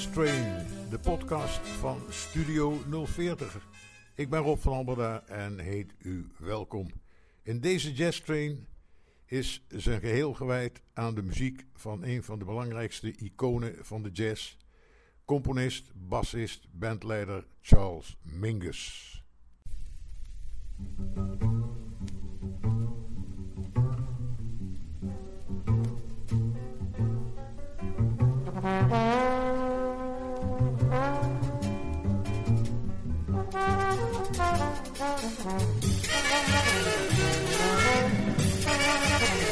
Jazz Train, de podcast van Studio 040. Ik ben Rob van Alberda en heet u welkom. In deze Jazz Train is zijn geheel gewijd aan de muziek van een van de belangrijkste iconen van de jazz, componist, bassist, bandleider Charles Mingus. Thank you.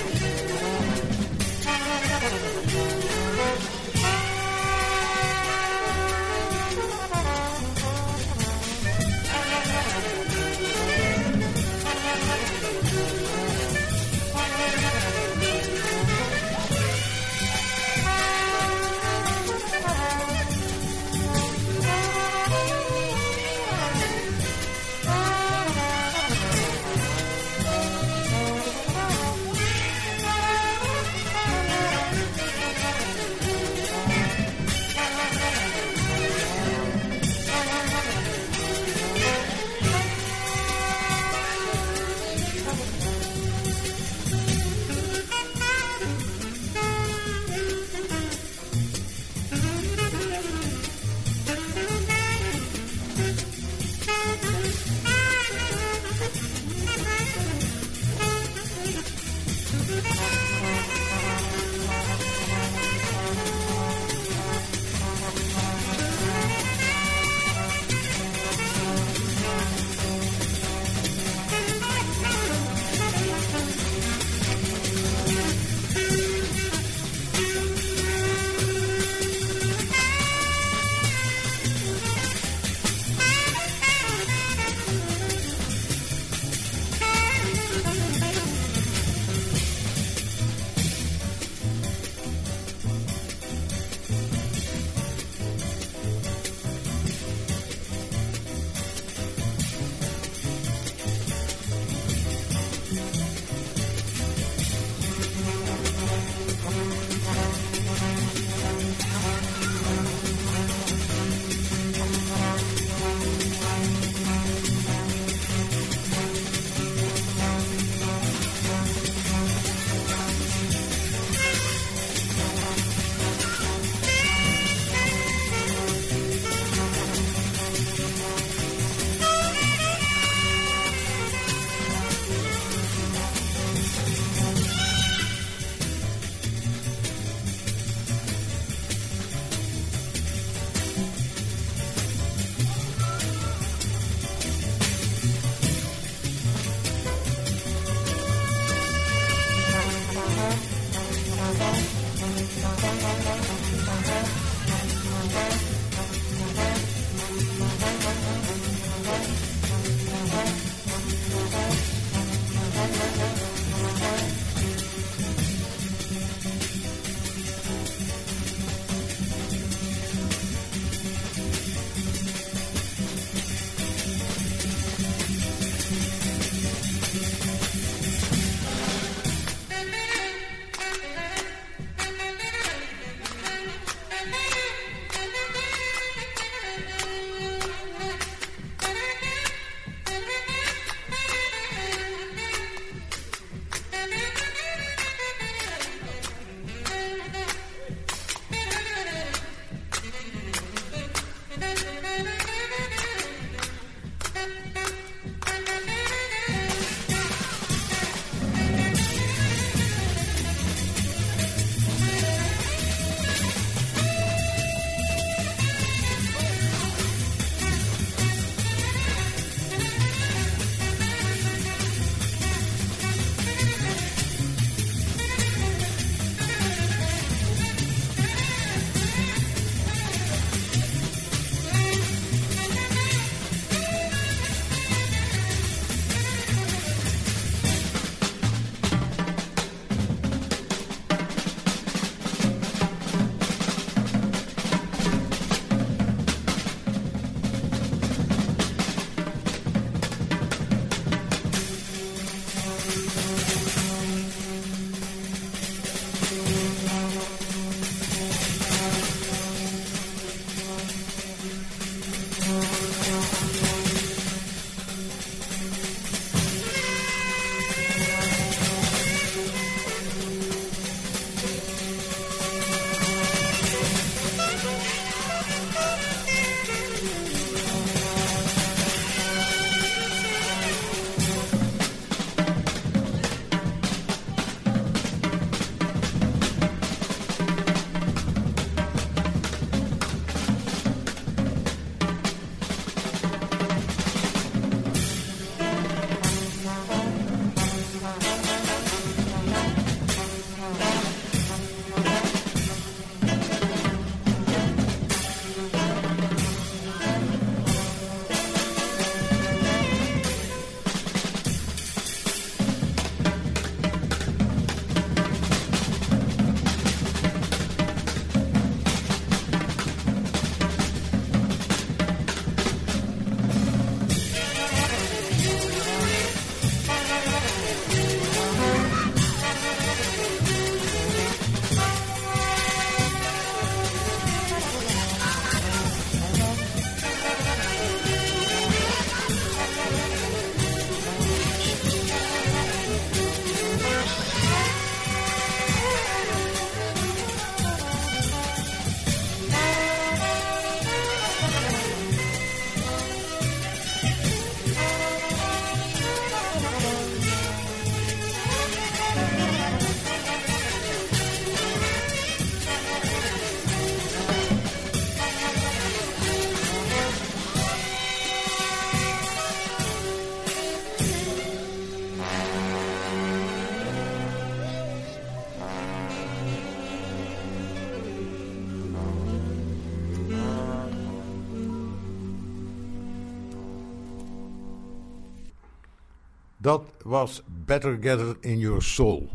Dat was Better Gather in Your Soul.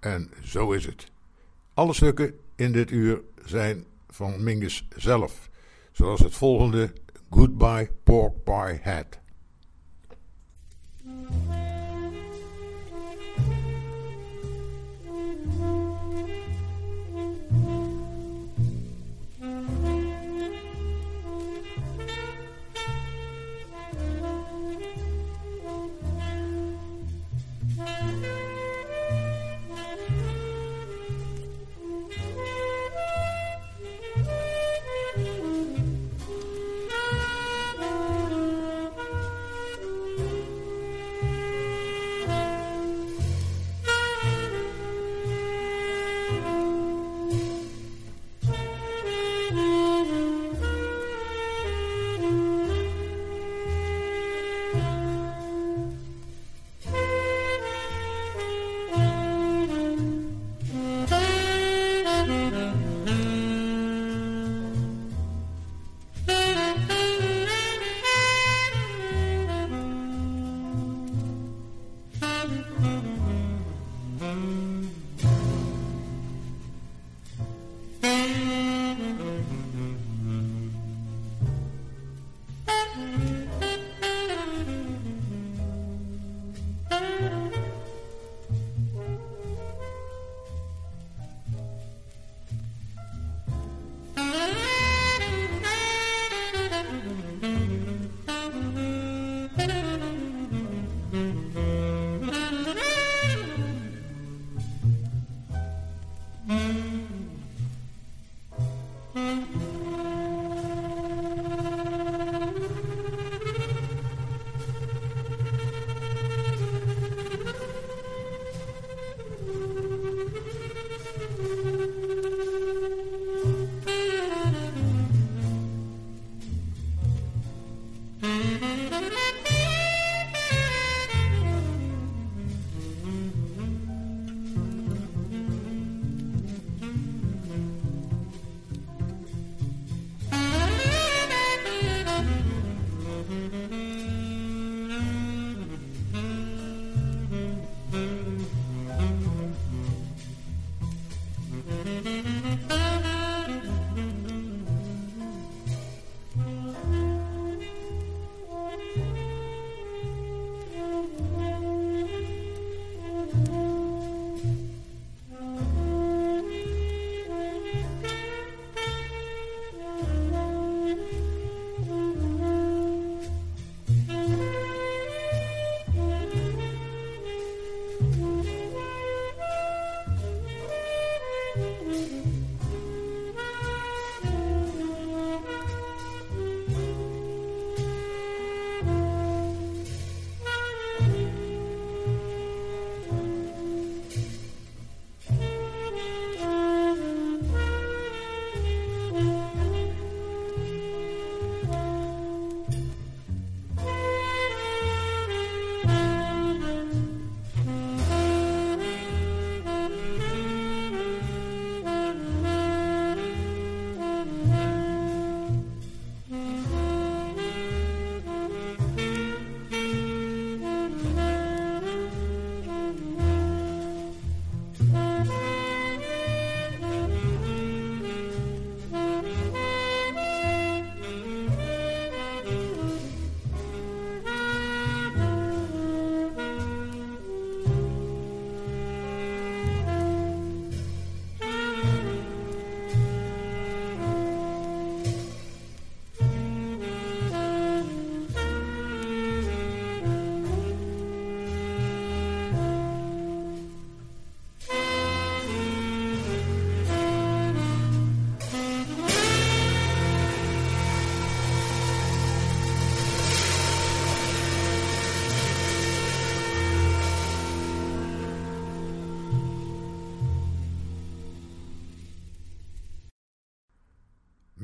En zo is het. Alle stukken in dit uur zijn van Mingus zelf. Zoals het volgende Goodbye Pork Pie Hat.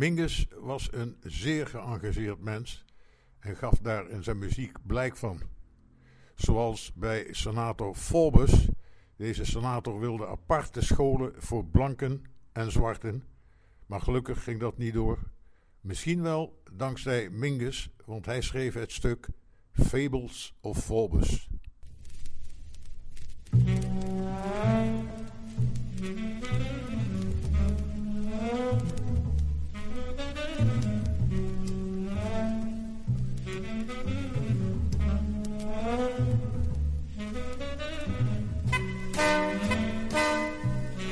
Mingus was een zeer geëngageerd mens en gaf daar in zijn muziek blijk van. Zoals bij senator Forbes. Deze senator wilde aparte scholen voor blanken en zwarten, maar gelukkig ging dat niet door. Misschien wel dankzij Mingus, want hij schreef het stuk Fables of Forbes.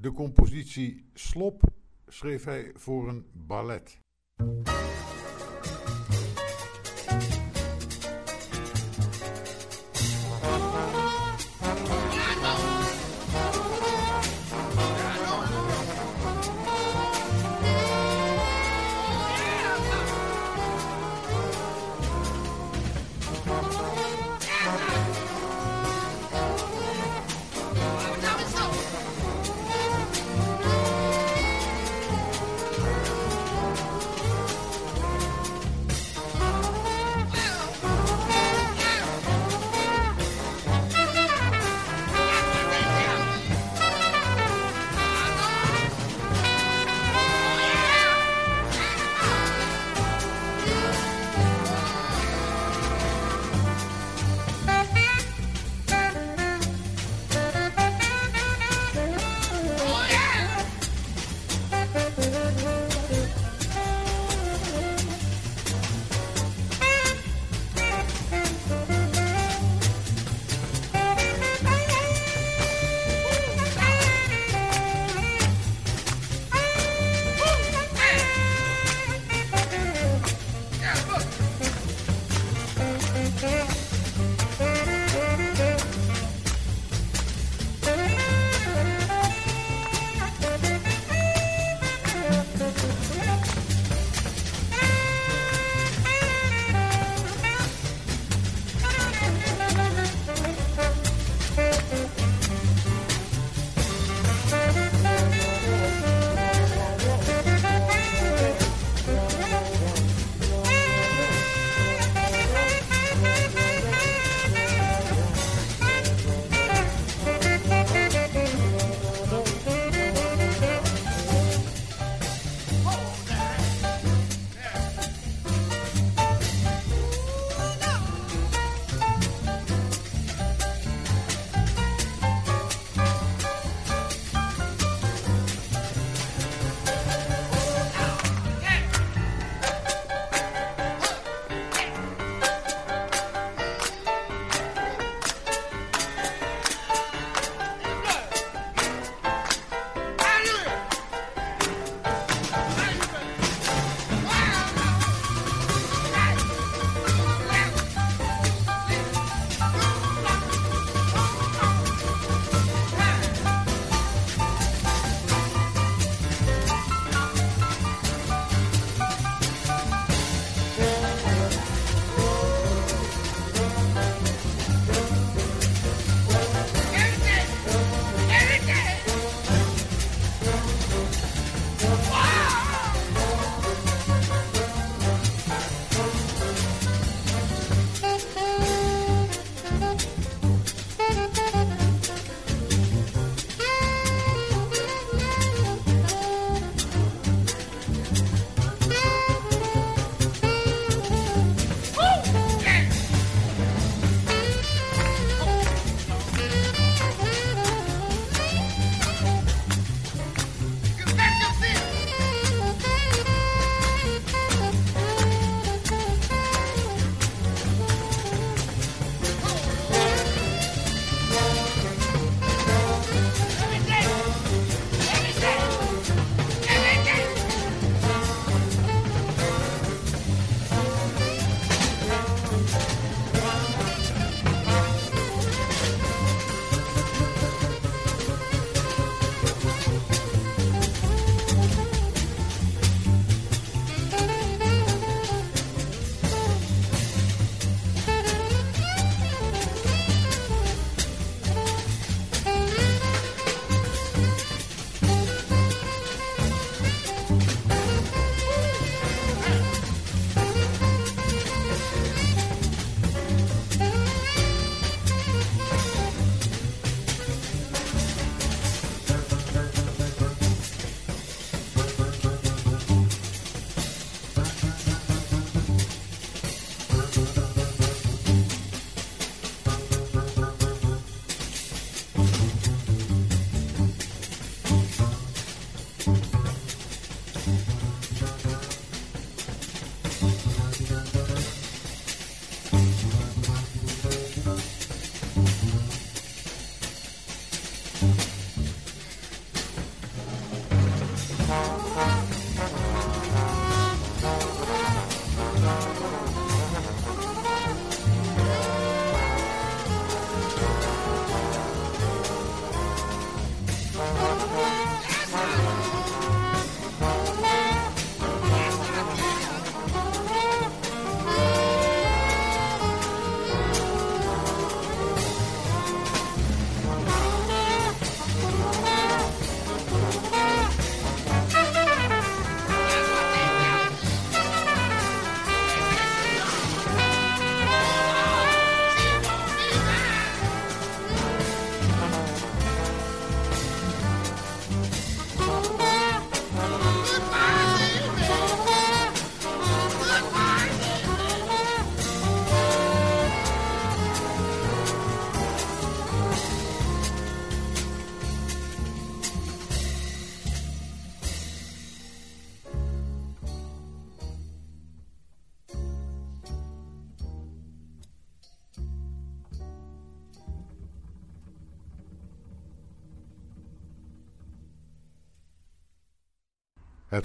De compositie Slop schreef hij voor een ballet.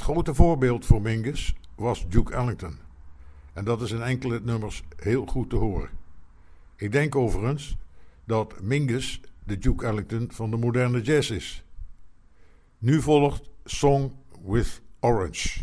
Grote voorbeeld voor Mingus was Duke Ellington. En dat is in enkele nummers heel goed te horen. Ik denk overigens dat Mingus de Duke Ellington van de moderne jazz is. Nu volgt Song with Orange.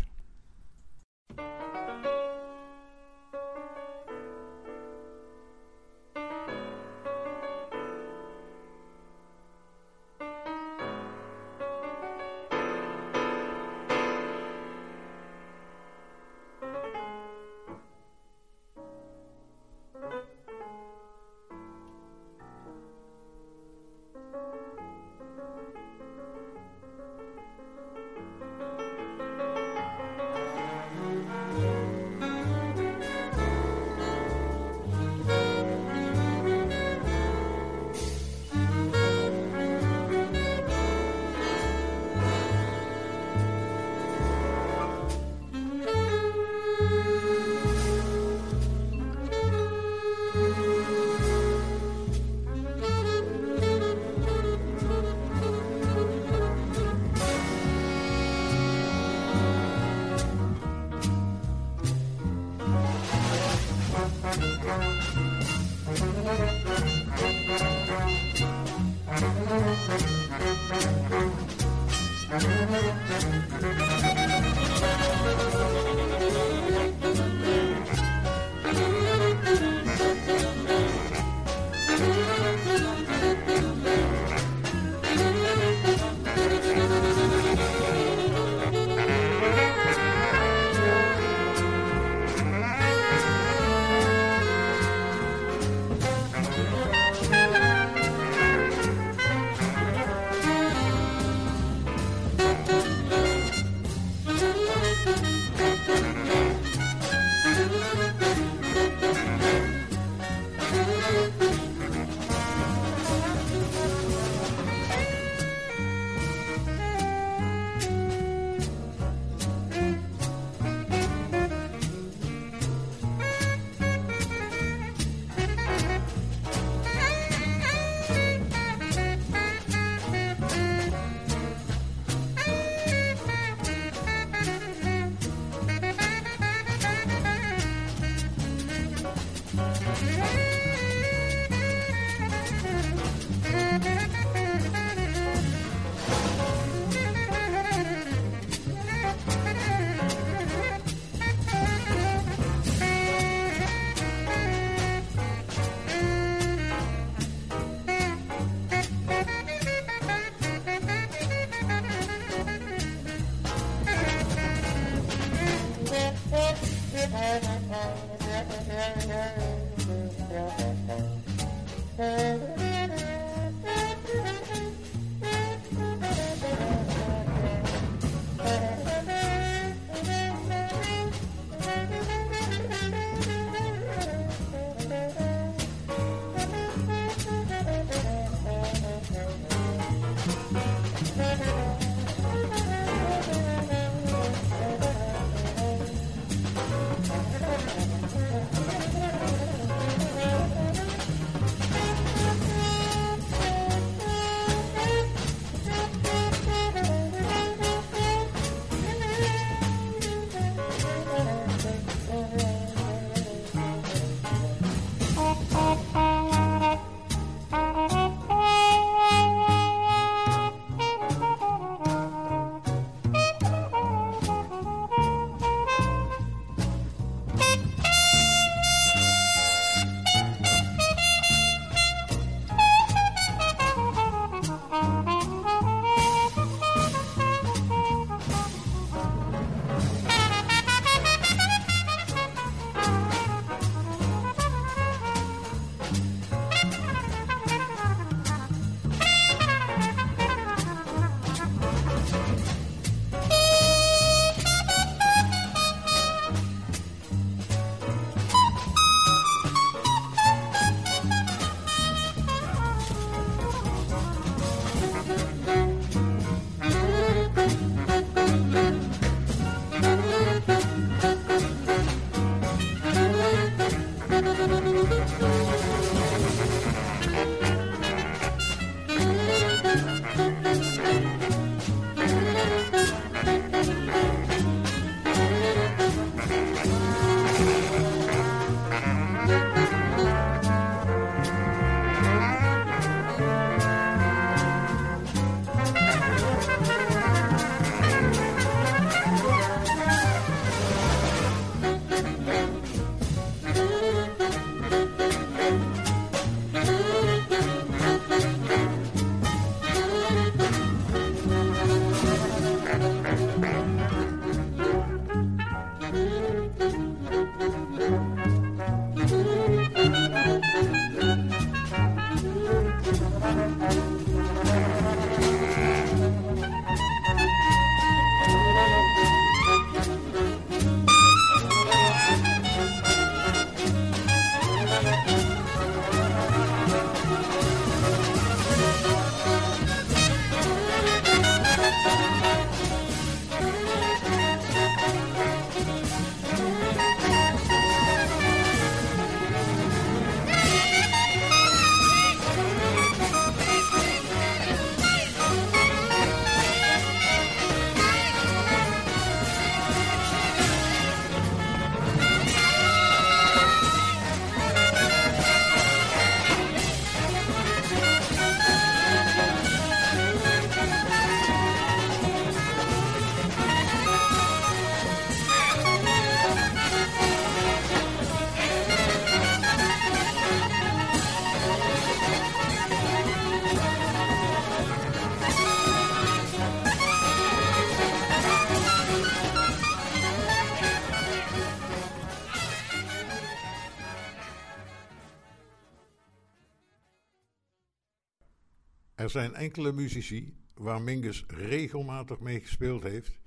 Zijn enkele muzici waar Mingus regelmatig mee gespeeld heeft,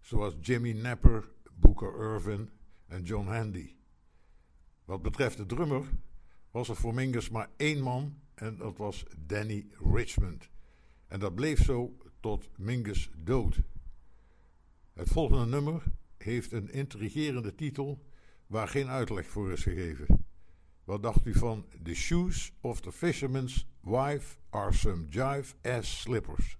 zoals Jimmy Napper, Booker Irvin en John Handy. Wat betreft de drummer was er voor Mingus maar één man en dat was Danny Richmond. En dat bleef zo tot Mingus dood. Het volgende nummer heeft een intrigerende titel waar geen uitleg voor is gegeven. Wat dacht u van The Shoes of the Fisherman's Wife are some jive ass slippers?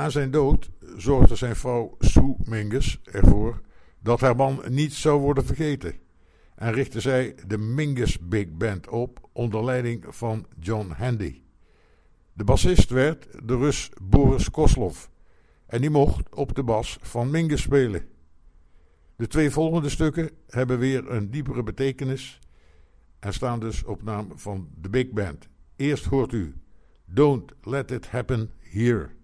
Na zijn dood zorgde zijn vrouw Sue Mingus ervoor dat haar man niet zou worden vergeten en richtte zij de Mingus Big Band op onder leiding van John Handy. De bassist werd de Rus Boris Koslov en die mocht op de bas van Mingus spelen. De twee volgende stukken hebben weer een diepere betekenis en staan dus op naam van de Big Band. Eerst hoort u Don't Let It Happen Here,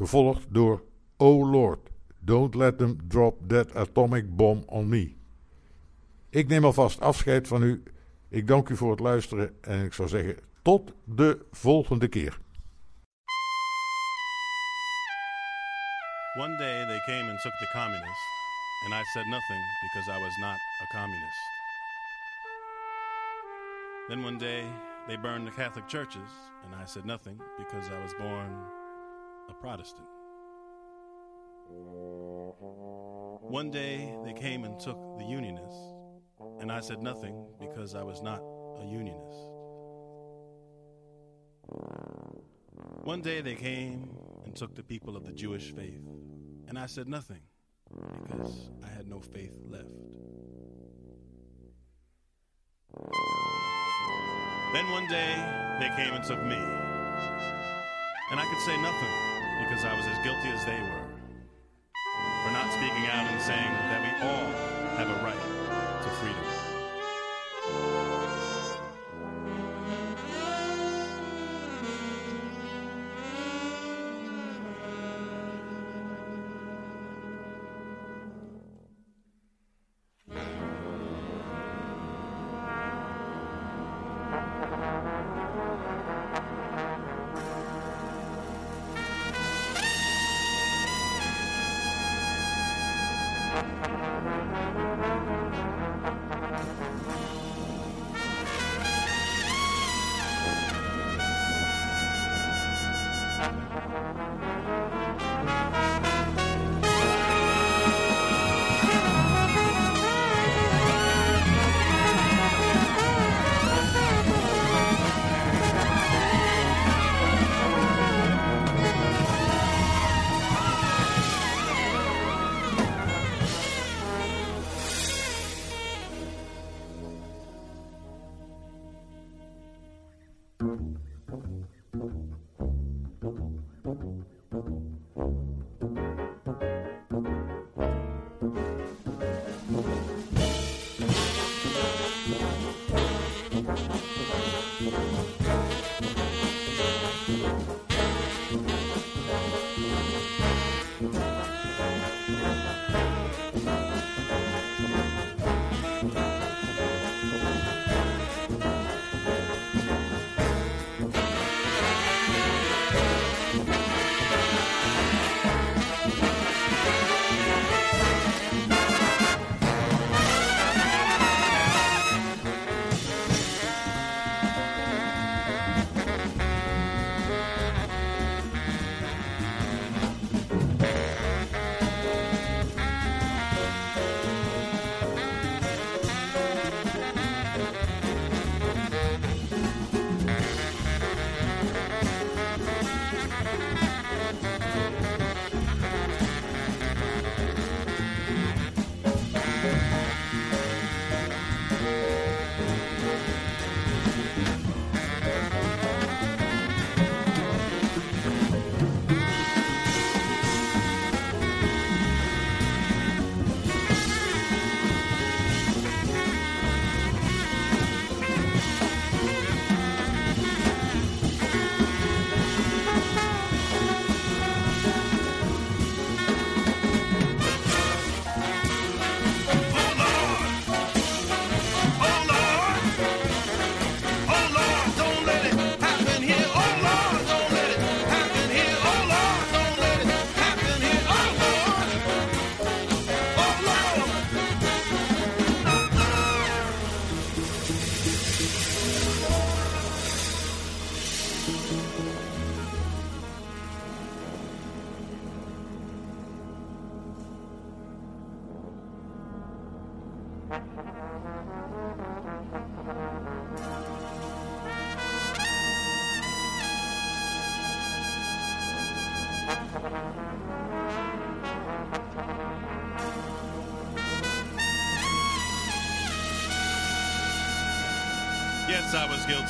gevolgd door Oh Lord, Don't Let Them Drop That Atomic Bomb on Me. Ik neem alvast afscheid van u. Ik dank u voor het luisteren en ik zou zeggen tot de volgende keer. One day they came and took the communists, and I said nothing because I was not a communist. Then one day they burned the Catholic churches, and I said nothing because I was born a Protestant. One day they came and took the Unionists, and I said nothing because I was not a Unionist. One day they came and took the people of the Jewish faith, and I said nothing because I had no faith left. Then one day they came and took me, and I could say nothing because I was as guilty as they were for not speaking out and saying that we all have a right to freedom.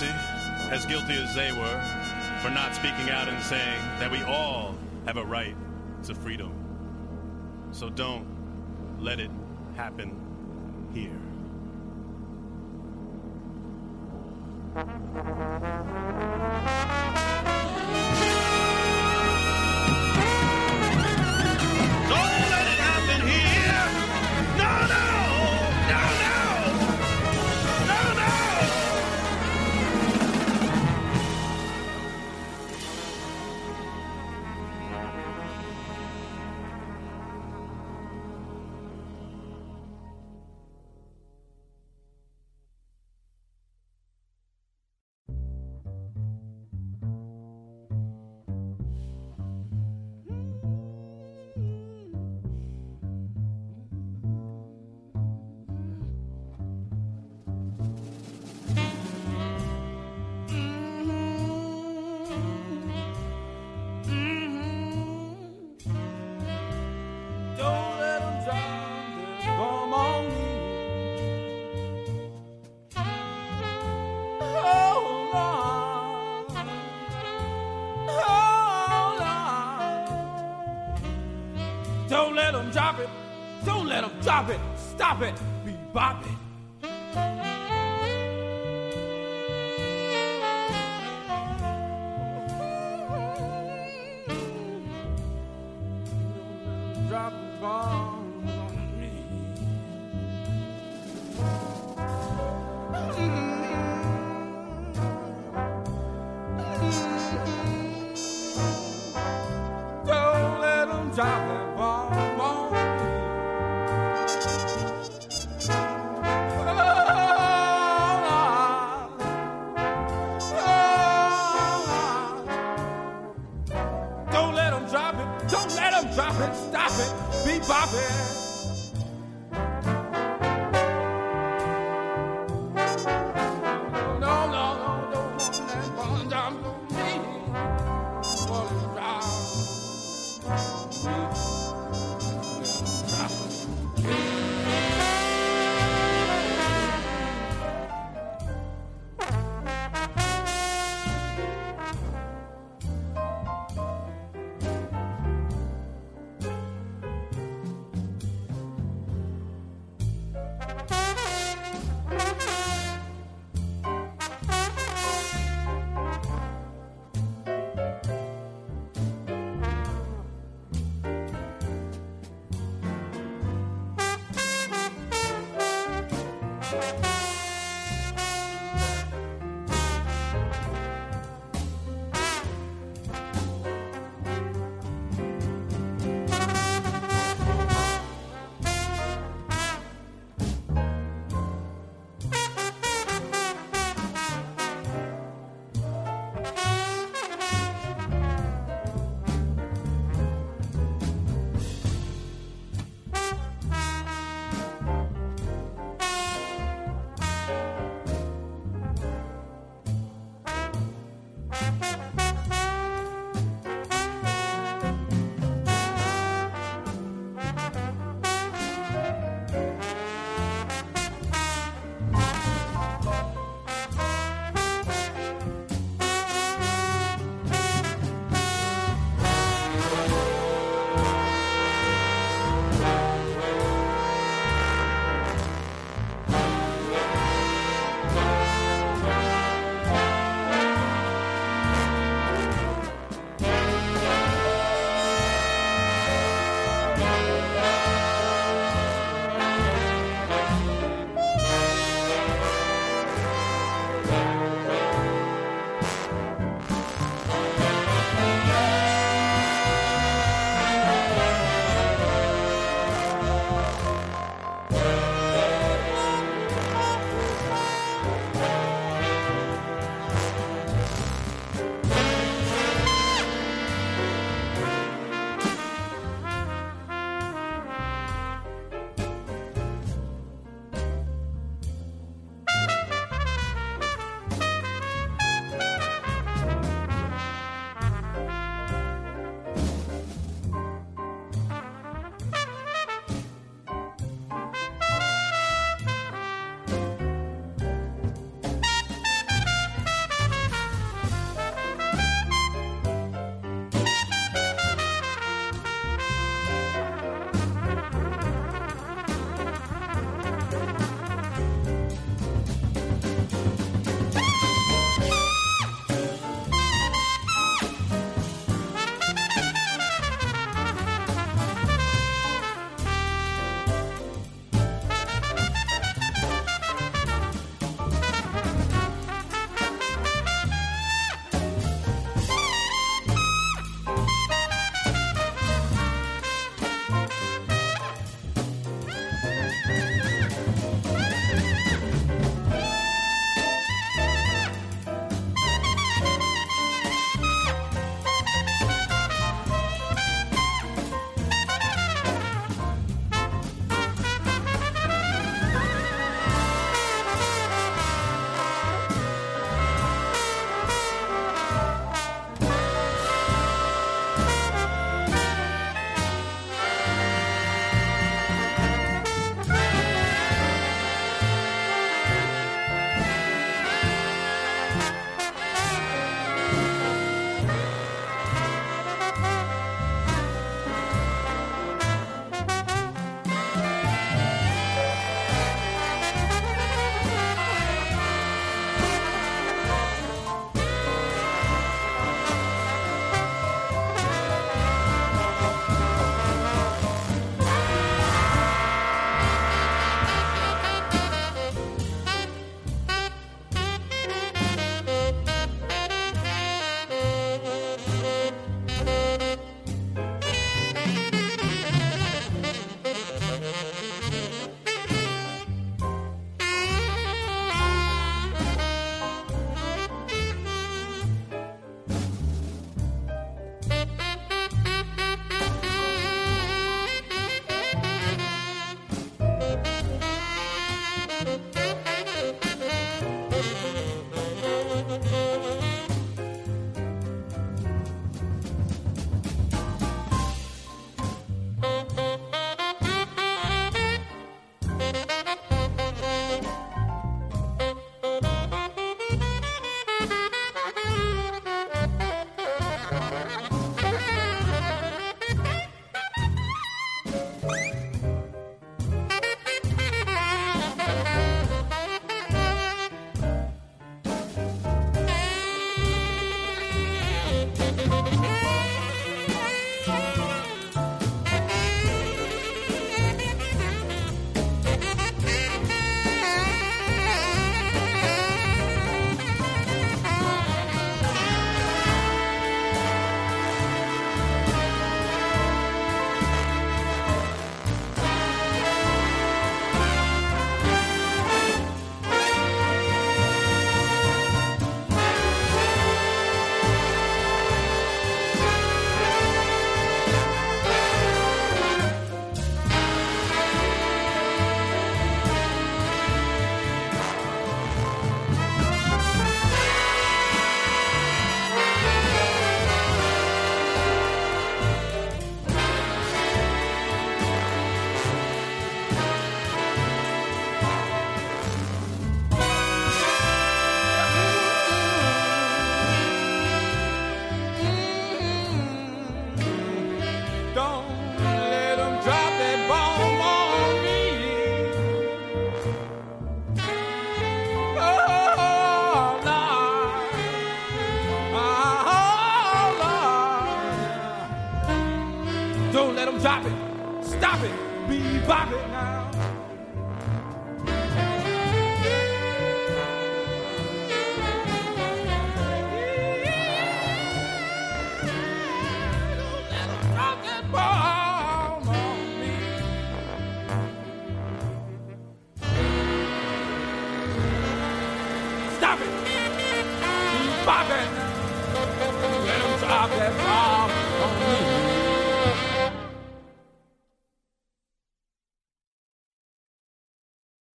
Guilty, as guilty as they were, for not speaking out and saying that we all have a right to freedom. So don't let 'em drop it. Don't let 'em drop it. Stop it. Be bopping.